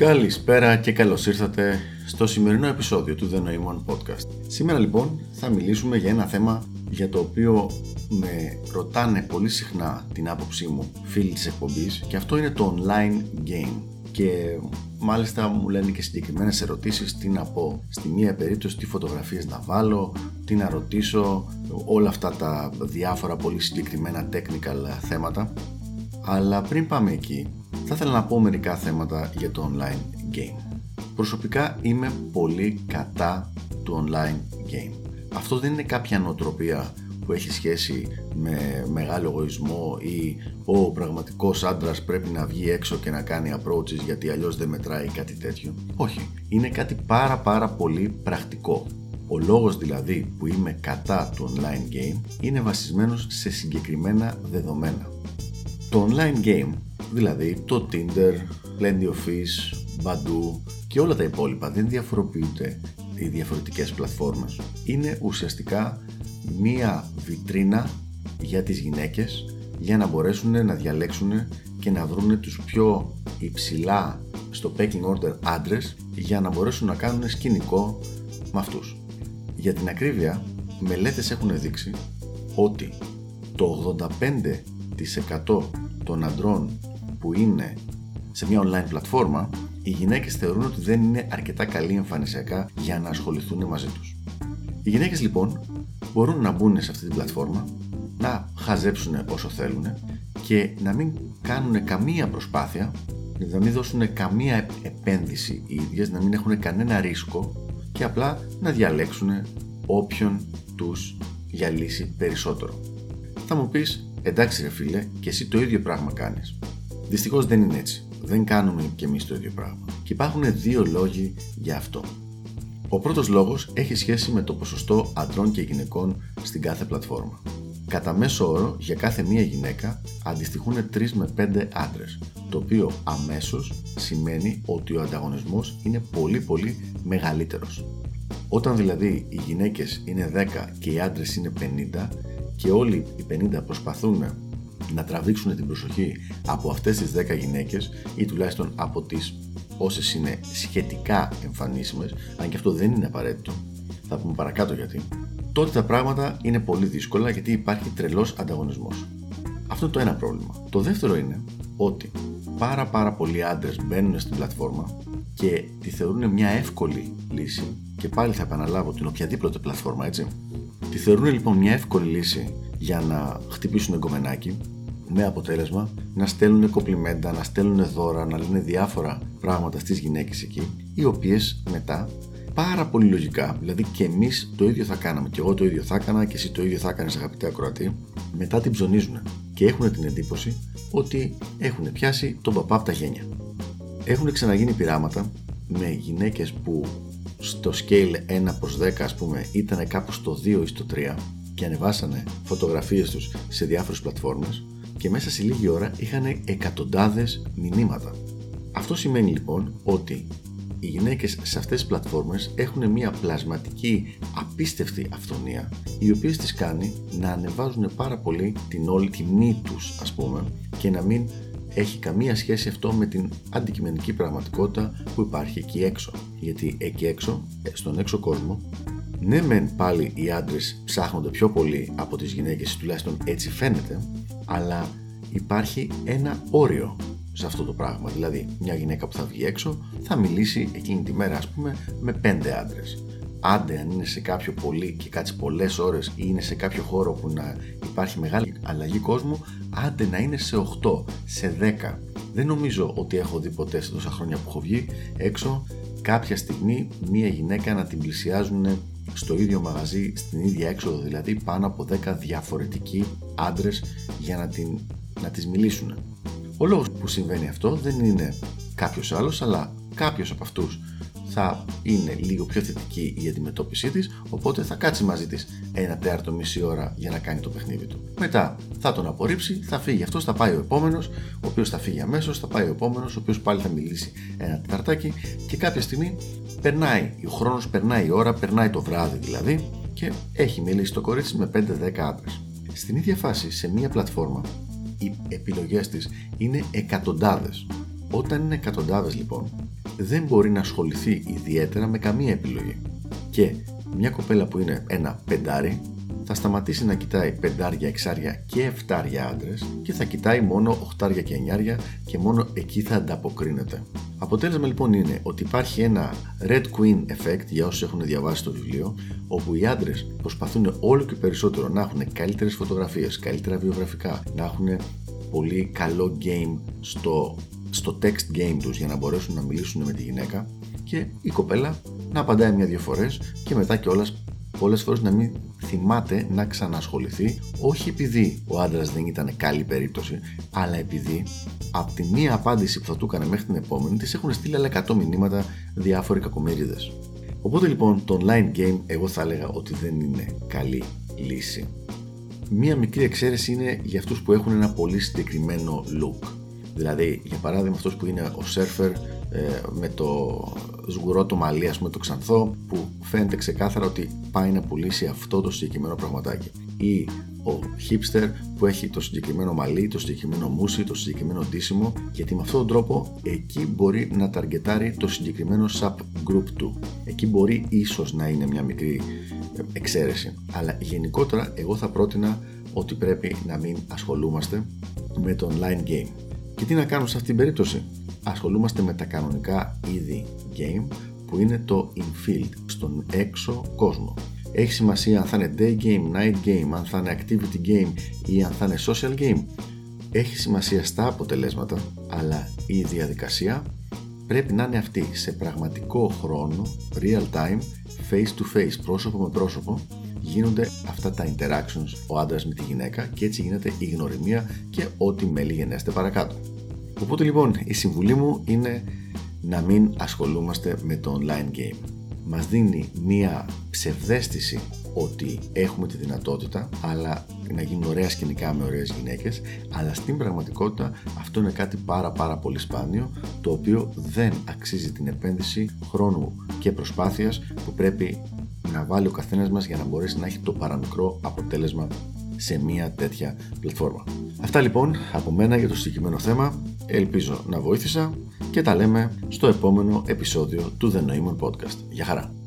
Καλησπέρα και καλώς ήρθατε στο σημερινό επεισόδιο του The Noemon Podcast. Σήμερα λοιπόν θα μιλήσουμε για ένα θέμα για το οποίο με ρωτάνε πολύ συχνά την άποψή μου φίλοι της εκπομπής και αυτό είναι το online game. Και μάλιστα μου λένε και συγκεκριμένες ερωτήσεις τι να πω. Στη μία περίπτωση τι φωτογραφίες να βάλω τι να ρωτήσω όλα αυτά τα διάφορα πολύ συγκεκριμένα technical θέματα. Αλλά πριν πάμε εκεί θα ήθελα να πω μερικά θέματα για το online game προσωπικά είμαι πολύ κατά του online game αυτό δεν είναι κάποια νοοτροπία που έχει σχέση με μεγάλο εγωισμό ή ο πραγματικός άντρας πρέπει να βγει έξω και να κάνει approaches γιατί αλλιώς δεν μετράει κάτι τέτοιο. Όχι, είναι κάτι πάρα πάρα πολύ πρακτικό. Ο λόγος δηλαδή που είμαι κατά του online game είναι βασισμένος σε συγκεκριμένα δεδομένα. Το online game, δηλαδή το Tinder, Plenty of Fish, Badoo και όλα τα υπόλοιπα δεν διαφοροποιούνται οι διαφορετικές πλατφόρμες. Είναι ουσιαστικά μία βιτρίνα για τις γυναίκες για να μπορέσουν να διαλέξουν και να βρουν τους πιο υψηλά στο packing order άντρες για να μπορέσουν να κάνουν σκηνικό με αυτούς. Για την ακρίβεια, μελέτες έχουν δείξει ότι το 85% των αντρών που είναι σε μια online πλατφόρμα, οι γυναίκες θεωρούν ότι δεν είναι αρκετά καλοί εμφανισιακά για να ασχοληθούν μαζί τους. Οι γυναίκες λοιπόν μπορούν να μπουν σε αυτή την πλατφόρμα, να χαζέψουν όσο θέλουν και να μην κάνουν καμία προσπάθεια, να μην δώσουν καμία επένδυση οι ίδιες, να μην έχουν κανένα ρίσκο και απλά να διαλέξουν όποιον τους γυαλίσει περισσότερο. Θα μου πεις, εντάξει ρε φίλε, και εσύ το ίδιο πράγμα κάνεις. Δυστυχώς δεν είναι έτσι. Δεν κάνουμε και εμείς το ίδιο πράγμα. Και υπάρχουν δύο λόγοι για αυτό. Ο πρώτος λόγος έχει σχέση με το ποσοστό αντρών και γυναικών στην κάθε πλατφόρμα. Κατά μέσο όρο, για κάθε μία γυναίκα αντιστοιχούν 3 με 5 άντρες, το οποίο αμέσως σημαίνει ότι ο ανταγωνισμός είναι πολύ πολύ μεγαλύτερος. Όταν δηλαδή οι γυναίκες είναι 10 και οι άντρες είναι 50 και όλοι οι 50 προσπαθούν να τραβήξουν την προσοχή από αυτές τις 10 γυναίκες ή τουλάχιστον από τις όσες είναι σχετικά εμφανίσιμες, αν και αυτό δεν είναι απαραίτητο, θα πούμε παρακάτω γιατί, τότε τα πράγματα είναι πολύ δύσκολα γιατί υπάρχει τρελός ανταγωνισμός. Αυτό είναι το ένα πρόβλημα. Το δεύτερο είναι ότι πάρα πάρα πολλοί άντρες μπαίνουν στην πλατφόρμα και τη θεωρούν μια εύκολη λύση και πάλι θα επαναλάβω την οποιαδήποτε πλατφόρμα έτσι τη θεωρούν λοιπόν μια εύκολη λύση για να χτυπήσουν εγκομενάκι με αποτέλεσμα να στέλνουν κοπλιμέντα, να στέλνουν δώρα, να λένε διάφορα πράγματα στις γυναίκες εκεί, οι οποίες μετά πάρα πολύ λογικά, δηλαδή και εμείς το ίδιο θα κάναμε και εγώ το ίδιο θα έκανα και εσύ το ίδιο θα έκανες αγαπητέ ακροατή, μετά την ψωνίζουν και έχουν την εντύπωση ότι έχουν πιάσει τον παπά από τα γένια. Έχουν ξαναγίνει πειράματα με γυναίκες που στο scale 1 προς 10 ας πούμε ήταν κάπου στο 2 ή στο 3 και ανεβάσανε φωτογραφίες τους σε διάφορες πλατφόρμες και μέσα σε λίγη ώρα είχαν εκατοντάδες μηνύματα. Αυτό σημαίνει λοιπόν ότι οι γυναίκες σε αυτές τις πλατφόρμες έχουν μια πλασματική απίστευτη αυθονία η οποία τις κάνει να ανεβάζουν πάρα πολύ την όλη τιμή τους ας πούμε και να μην έχει καμία σχέση αυτό με την αντικειμενική πραγματικότητα που υπάρχει εκεί έξω. Γιατί εκεί έξω, στον έξω κόσμο, ναι μεν πάλι οι άντρες ψάχνονται πιο πολύ από τις γυναίκες, τουλάχιστον έτσι φαίνεται, αλλά υπάρχει ένα όριο σε αυτό το πράγμα. Δηλαδή, μια γυναίκα που θα βγει έξω θα μιλήσει εκείνη τη μέρα, ας πούμε, με πέντε άντρες. Άντε, αν είναι σε κάποιο πολύ και κάτσεις πολλές ώρες ή είναι σε κάποιο χώρο που να υπάρχει μεγάλη αλλαγή κόσμου, άντε να είναι σε 8, σε 10. Δεν νομίζω ότι έχω δει ποτέ σε τόσα χρόνια που έχω βγει έξω κάποια στιγμή μία γυναίκα να την πλησιάζουν στο ίδιο μαγαζί, στην ίδια έξοδο δηλαδή πάνω από 10 διαφορετικοί άντρες για να, την, να τις μιλήσουν. Ο λόγος που συμβαίνει αυτό δεν είναι κάποιος άλλος αλλά κάποιος από αυτούς θα είναι λίγο πιο θετική η αντιμετώπιση της οπότε θα κάτσει μαζί της ένα τέταρτο μισή ώρα για να κάνει το παιχνίδι του. Μετά θα τον απορρίψει, θα φύγει αυτός, θα πάει ο επόμενος, ο οποίος θα φύγει αμέσως, θα πάει ο επόμενος, ο οποίος πάλι θα μιλήσει ένα τεταρτάκι και κάποια στιγμή περνάει, ο χρόνος περνάει η ώρα, περνάει το βράδυ δηλαδή και έχει μιλήσει το κορίτσι με 5-10 άντρες. Στην ίδια φάση, σε μία πλατφόρμα, οι επιλογές της είναι εκατοντάδες. Όταν είναι εκατοντάδες λοιπόν, δεν μπορεί να ασχοληθεί ιδιαίτερα με καμία επιλογή. Και μια κοπέλα που είναι ένα πεντάρι θα σταματήσει να κοιτάει πεντάρια, εξάρια και εφτάρια άντρες και θα κοιτάει μόνο οχτάρια και εννιάρια και μόνο εκεί θα ανταποκρίνεται. Αποτέλεσμα λοιπόν είναι ότι υπάρχει ένα Red Queen effect για όσους έχουν διαβάσει το βιβλίο, όπου οι άντρες προσπαθούν όλο και περισσότερο να έχουν καλύτερες φωτογραφίες, καλύτερα βιογραφικά, να έχουν πολύ καλό game στο, στο text game τους για να μπορέσουν να μιλήσουν με τη γυναίκα και η κοπέλα να απαντάει μια-δύο φορές και μετά κιόλας πολλές φορές να μην θυμάται να ξανασχοληθεί όχι επειδή ο άντρας δεν ήταν καλή περίπτωση αλλά επειδή από τη μία απάντηση που θα του έκανε μέχρι την επόμενη της έχουν στείλει άλλα 100 μηνύματα διάφοροι κακομύριδες. Οπότε λοιπόν το online game εγώ θα έλεγα ότι δεν είναι καλή λύση. Μία μικρή εξαίρεση είναι για αυτούς που έχουν ένα πολύ συγκεκριμένο look. Δηλαδή, για παράδειγμα, αυτός που είναι ο σερφερ με το σγουρό το μαλλί, ας πούμε, το ξανθό, που φαίνεται ξεκάθαρα ότι πάει να πουλήσει αυτό το συγκεκριμένο πραγματάκι. Ή ο hipster που έχει το συγκεκριμένο μαλλί, το συγκεκριμένο μουσι, το συγκεκριμένο ντύσιμο, γιατί με αυτόν τον τρόπο εκεί μπορεί να ταργετάρει το συγκεκριμένο subgroup του. Εκεί μπορεί ίσως να είναι μια μικρή εξαίρεση. Αλλά γενικότερα εγώ θα πρότεινα ότι πρέπει να μην ασχολούμαστε με το online game. Και τι να κάνουμε σε αυτήν την περίπτωση; Ασχολούμαστε με τα κανονικά είδη game που είναι το infield, στον έξω κόσμο. Έχει σημασία αν θα είναι day game, night game, αν θα είναι activity game ή αν θα είναι social game. Έχει σημασία στα αποτελέσματα, αλλά η διαδικασία πρέπει να είναι αυτή σε πραγματικό χρόνο, real time, face to face, πρόσωπο με πρόσωπο, γίνονται αυτά τα interactions ο άντρας με τη γυναίκα και έτσι γίνεται η γνωριμία και ό,τι μέλη γενέστε παρακάτω. Οπότε λοιπόν η συμβουλή μου είναι να μην ασχολούμαστε με το online game. Μας δίνει μία ψευδέστηση ότι έχουμε τη δυνατότητα αλλά να γίνουν ωραία σκηνικά με ωραίες γυναίκες αλλά στην πραγματικότητα αυτό είναι κάτι πάρα πάρα πολύ σπάνιο το οποίο δεν αξίζει την επένδυση χρόνου και προσπάθειας που πρέπει να βάλει ο καθένας μας για να μπορέσει να έχει το παραμικρό αποτέλεσμα σε μια τέτοια πλατφόρμα. Αυτά λοιπόν από μένα για το συγκεκριμένο θέμα. Ελπίζω να βοήθησα και τα λέμε στο επόμενο επεισόδιο του The Noemon Podcast. Γεια χαρά!